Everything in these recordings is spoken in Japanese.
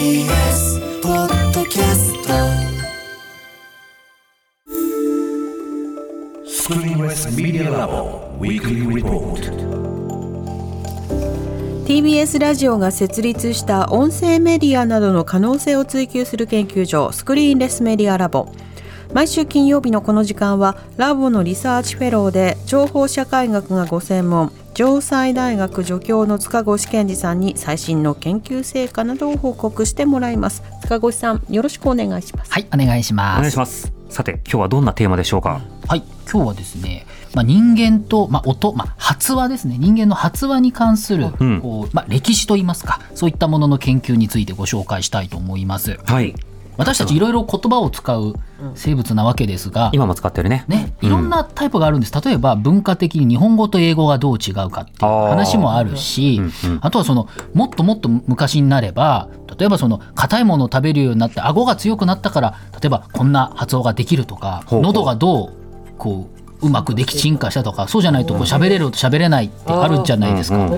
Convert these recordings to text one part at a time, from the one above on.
TBS ポッドキャスト Screenless Media Lab. weekly report TBS ラジオが設立した音声メディアなどの可能性を追求する研究所 Screenless Media Lab.毎週金曜日のこの時間はラボのリサーチフェローで情報社会学がご専門城西大学助教の塚越健司さんに最新の研究成果などを報告してもらいます塚越さんよろしくお願いしますはい、お願いします。お願いします。さて、今日はどんなテーマでしょうか？はい、今日はですね、まあ、人間と、まあ、音、まあ、発話ですね、人間の発話に関する、うんこうまあ、歴史といいますか、そういったものの研究についてご紹介したいと思います。はい。私たちいろいろ言葉を使う生物なわけですが、今も使ってるね。ね、いろんなタイプがあるんです。例えば文化的に日本語と英語がどう違うかっていう話もあるし、うんうん。あとはそのもっともっと昔になれば例えばその硬いものを食べるようになって顎が強くなったから例えばこんな発音ができるとか喉がどうこううまくでき進化したとかそうじゃないとこう喋れると喋れないってあるじゃないですか。うん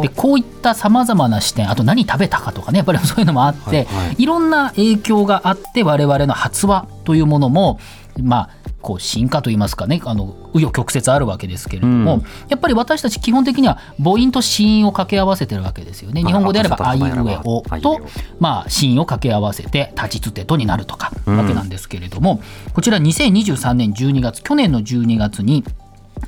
でこういったさまざまな視点あと何食べたかとかねやっぱりそういうのもあって、いろんな影響があって我々の発話というものもまあこう進化といいますかねあの紆余曲折あるわけですけれども、うん。やっぱり私たち基本的には母音と子音を掛け合わせてるわけですよね。はい日本語であれば赤あいうえおとまあ子音を掛け合わせて立ちつてとになるとかうん。わけなんですけれども、こちら2023年12月去年の12月に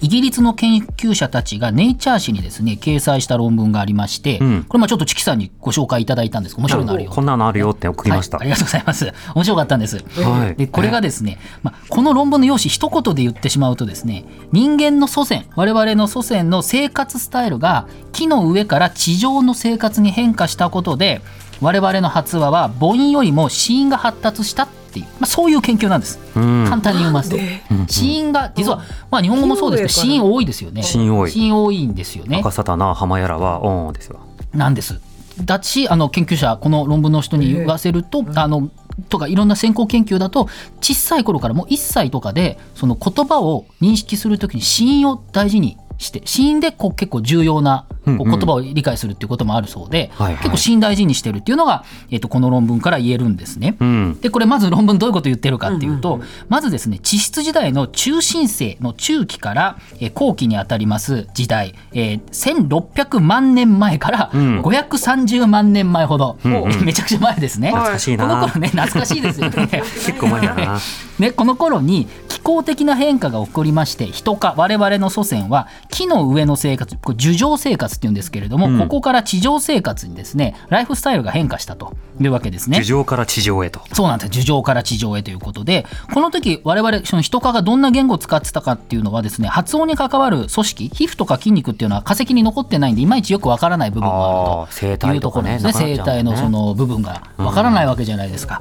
イギリスの研究者たちがネイチャー誌にですね掲載した論文がありまして、うん。これまあちょっとチキさんにご紹介いただいたんです。面白いのあるよ。こんなのあるよって送りました。はい、ありがとうございます。面白かったんです、はい。でこれがですね、まあ、この論文の用紙一言で言ってしまうとですね人間の祖先我々の祖先の生活スタイルが木の上から地上の生活に変化したことで我々の発話は母音よりも子音が発達したっていう、まあ、そういう研究なんです、うん。簡単に言いますと。子音が実は、まあ、日本語もそうですけど子音多いですよね。子音多い。子音多いんですよね。赤さたな浜やらはオンですよ。なんです。だしあの研究者この論文の人に言わせると、あのとかいろんな先行研究だと小さい頃からもう1歳とかでその言葉を認識するときに子音を大事にして子音でこう結構重要なこううんうん言葉を理解するっていうこともあるそうで、はいはい結構子音大事にしてるっていうのが、えっとこの論文から言えるんですね。うん。でこれまず論文どういうことを言ってるかっていうと、まずですね地質時代の中新世の中期から、えー後期にあたります時代、えー1600万年前からん530万年前ほど、んうんめちゃくちゃ前ですね。懐かしいなこの頃ね懐かしいですよね。結構前だな。ね、この頃に気候的な変化が起こりまして人か我々の祖先は木の上の生活樹上生活っていうんですけれども、うんここから地上生活にですねライフスタイルが変化したというわけですね。地上から地上へと。そうなんです樹上から地上へということでこの時我々その人科がどんな言語を使ってたかっていうのはですね発音に関わる組織皮膚とか筋肉っていうのは化石に残ってないんでいまいちよくわからない部分があるとい体うところですね生体のその部分がわからないわけじゃないですか。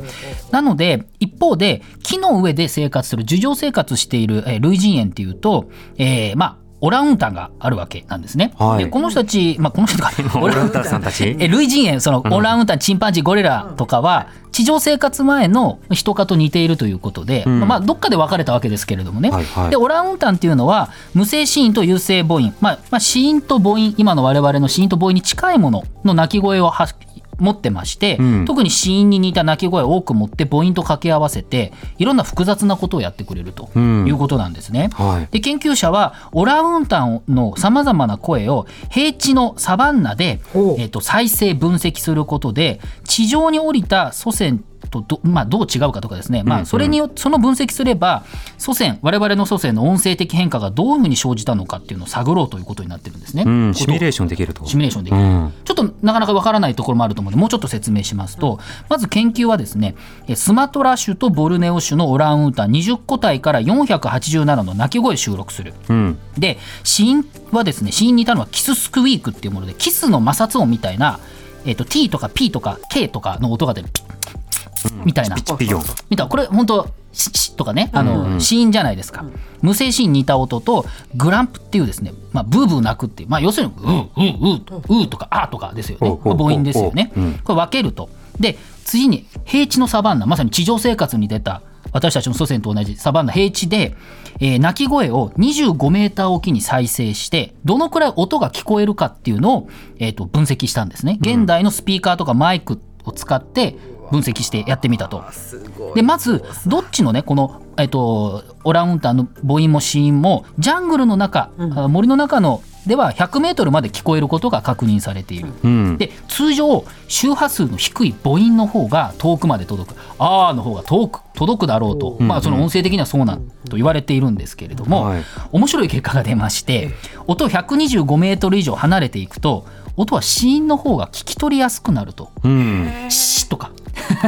なので一方で木の上で生活する樹上生活している、えー類人猿っていうと、えーまあオランウータンがあるわけなんですね。はい。でこの人たち、まあ、この人とか オランウータンさんたち？え類人猿そのオランウータン、チンパンジーゴリラとかは地上生活前の人科と似ているということで、ん。まあ、どっかで分かれたわけですけれどもね、はいはい。でオランウータンっていうのは無声子音と有声母音、まあまあ、子音と母音今の我々の子音と母音に近いものの鳴き声をは持ってまして、うん特に子音に似た鳴き声を多く持って母音と掛け合わせていろんな複雑なことをやってくれるとうんいうことなんですね。はい。で研究者はオランウータンのさまざまな声を平地のサバンナで、えっと再生分析することで地上に降りた祖先とど,、まあ、どう違うかとかですね、まあ、それによその分析すれば祖先我々の祖先の音声的変化がどういうふうに生じたのかっていうのを探ろうということになってるんですね。うん、シミュレーシションできると。シミュレーションできる、うんちょっとなかなかわからないところもあると思うのでもうちょっと説明しますとまず研究はですねえスマトラ種とボルネオ種のオランウータン20個体から487の鳴き声を収録する。うん。で死因はですね死因にいたのはキススクイークっていうものでキスの摩擦音みたいなえっと T とか P とか K とかの音が出るみたいな。ピチピヨン。見たこれ本当シッシッとかねあの、子音じゃないですか、無声子音に似た音とグランプっていうですね、まあ、ブーブー鳴くっていう、まあ、要するに「うーうーうーと」うーとか「あ」とかですよね。おうおう母音ですよね。これ分けると。で次に平地のサバンナ。まさに地上生活に出た私たちの祖先と同じサバンナ。平地で、えー鳴き声を25メーターおきに再生してどのくらい音が聞こえるかっていうのを、えー、と分析したんですね。現代のスピーカーとかマイクを使って分析してやってみたと。でまずどっちのねこの、えっとオランウータンの母音も子音もジャングルの中、あ森の中のでは100メートルまで聞こえることが確認されている。うん。で通常周波数の低い母音の方が遠くまで届く「あー」の方が遠く届くだろうと、まあ、その音声的にはそうなんと言われているんですけれども、はい。面白い結果が出まして音125メートル以上離れていくと音は子音の方が聞き取りやすくなると。うん。シーとか。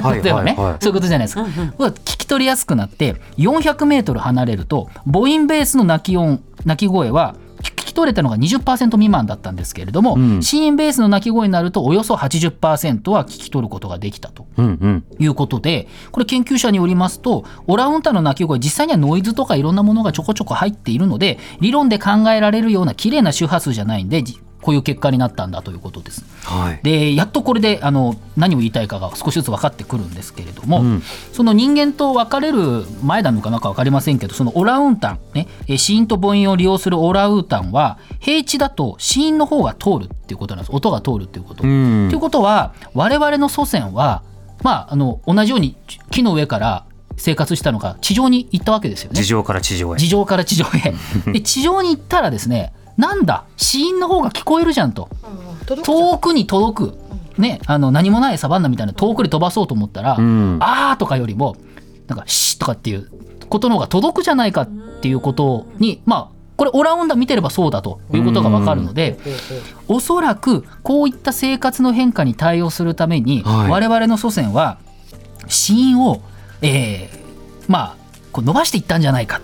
はい 例えばね、はいはいそういうことじゃないですか、これは聞き取りやすくなって400メートル離れると母音ベースの鳴き音鳴き声は聞き取れたのが20%未満だったんですけれども、ん子音ベースの鳴き声になるとおよそ80%は聞き取ることができたとうんうん。いうことでこれ研究者によりますとオランウータンの鳴き声実際にはノイズとかいろんなものがちょこちょこ入っているので理論で考えられるような綺麗な周波数じゃないんでじこういう結果になったんだということです。はい。でやっとこれであの何を言いたいかが少しずつ分かってくるんですけれども、うんその人間と別れる前なのかなんか分かりませんけどそのオランウータン、ね、え子音と母音を利用するオランウータンは平地だと子音の方が通るっていうことなんです音が通るっていうこと。うんということは我々の祖先は、まあ、あの同じように木の上から生活したのが地上に行ったわけですよね。地上から地上へ。地上から地上へ。で地上に行ったらですねなんだ？子音の方が聞こえるじゃんと。遠くに届く、ね、あの何もないサバンナみたいな遠くに飛ばそうと思ったら「ん。あー」とかよりもなんか「シッ」とかっていうことの方が届くじゃないかっていうことにまあこれオランウータン見てればそうだということが分かるのでおそらくこういった生活の変化に対応するために、はい。我々の祖先は死因を、えーまあこう伸ばしていったんじゃないかっ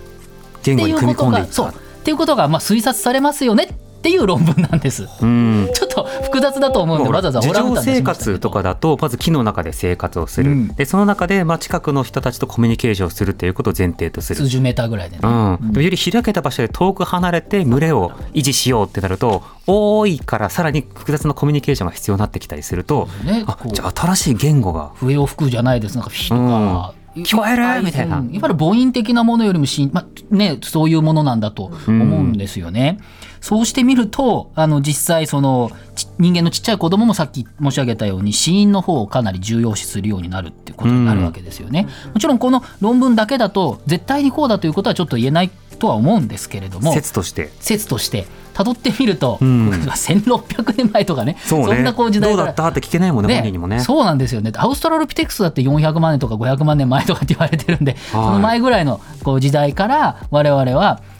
て言語に組いうことみ込んでいった。がそうっていうことがまあ推察されますよねっていう論文なんです。うん。ちょっと複雑だと思うんでわざわざ生活とかだとまず木の中で生活をする、うんでその中でまあ近くの人たちとコミュニケーションをするということを前提とする数。十メーターぐらいでね。うん、より開けた場所で遠く離れて群れを維持しようってなると多いからさらに複雑なコミュニケーションが必要になってきたりすると、ねあじゃあ新しい言語が笛を吹くじゃないですなんかフィとか。聞こえる？みたいな。うんいわゆる母音的なものよりもし、まあね、そういうものなんだと思うんですよね。そうしてみるとあの実際そのち人間のちっちゃい子供もさっき申し上げたように死因の方をかなり重要視するようになるっていうことになるわけですよね。もちろんこの論文だけだと絶対にこうだということはちょっと言えないとは思うんですけれども。説として。説として。辿ってみると、ん。1600年前とかね。そうね。んなこう時代どうだったって聞けないもんね本人にもね。そうなんですよね。アウストラロピテクスだって400万年とか500万年前とかって言われてるんで、その前ぐらいのこう時代から我々はし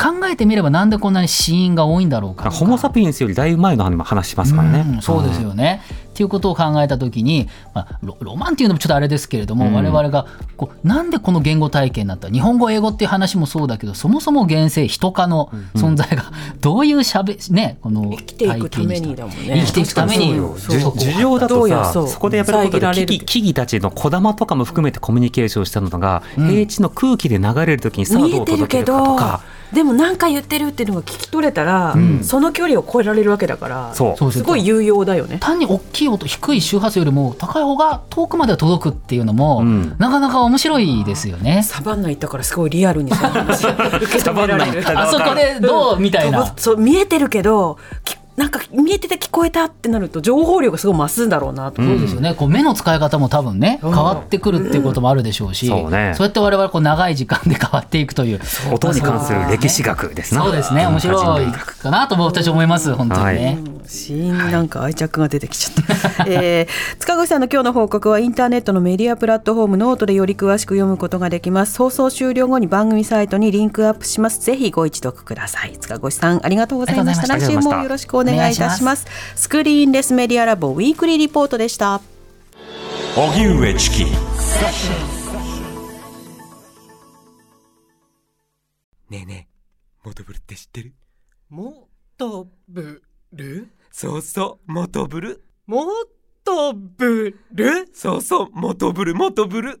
考えてみればなんでこんなに死因が多いんだろうかホモ・サピエンスよりだいぶ前の話しますからね、うんそうですよね。っていうことを考えた時に、まあ、ロロマンっていうのもちょっとあれですけれども、うん。我々がこうなんでこの言語体系になった？日本語英語っていう話もそうだけどそもそも現世人化の存在がどういうしゃべねこの生きていくた？めにだもんね。生きていくために。じそこ授業だどとさそこでやっぱり木々木々たちの小玉とかも含めてコミュニケーションしたのが、平地の空気で流れる時にさあどう届けるかけどとかでも何か言ってるっていうのが聞き取れたら、その距離を超えられるわけだからそうすごい有用だよね。単に大きい音低い周波数よりも高い方が遠くまで届くっていうのも、んなかなか面白いですよね。サバンナ行ったからすごいリアルにその話受け止められる。あそこでどうみたいな。そう見えてるけどきなんか見えてて聞こえたってなると情報量がすごい増すんだろうなと、そうですよね。こう目の使い方も多分ね、変わってくるっていうこともあるでしょうし、そうね。そうやって我々こう長い時間で変わっていくという。音に関する歴史学ですなそうですね。面白いかなと僕たち思います。本当にね。死因になんか愛着が出てきちゃった、えー塚越さんの今日の報告はインターネットのメディアプラットフォームノートでより詳しく読むことができます。放送終了後に番組サイトにリンクアップします。ぜひご一読ください。塚越さんありがとうございました。ありがとうございました。来週もよろしくお願いいたします。 Screenless Media Lab. weekly report でした。荻上チキ。ねえねえモトブルって知ってる？もとぶるそうそうモトブル。もっとぶるそうそうモトブルモトブル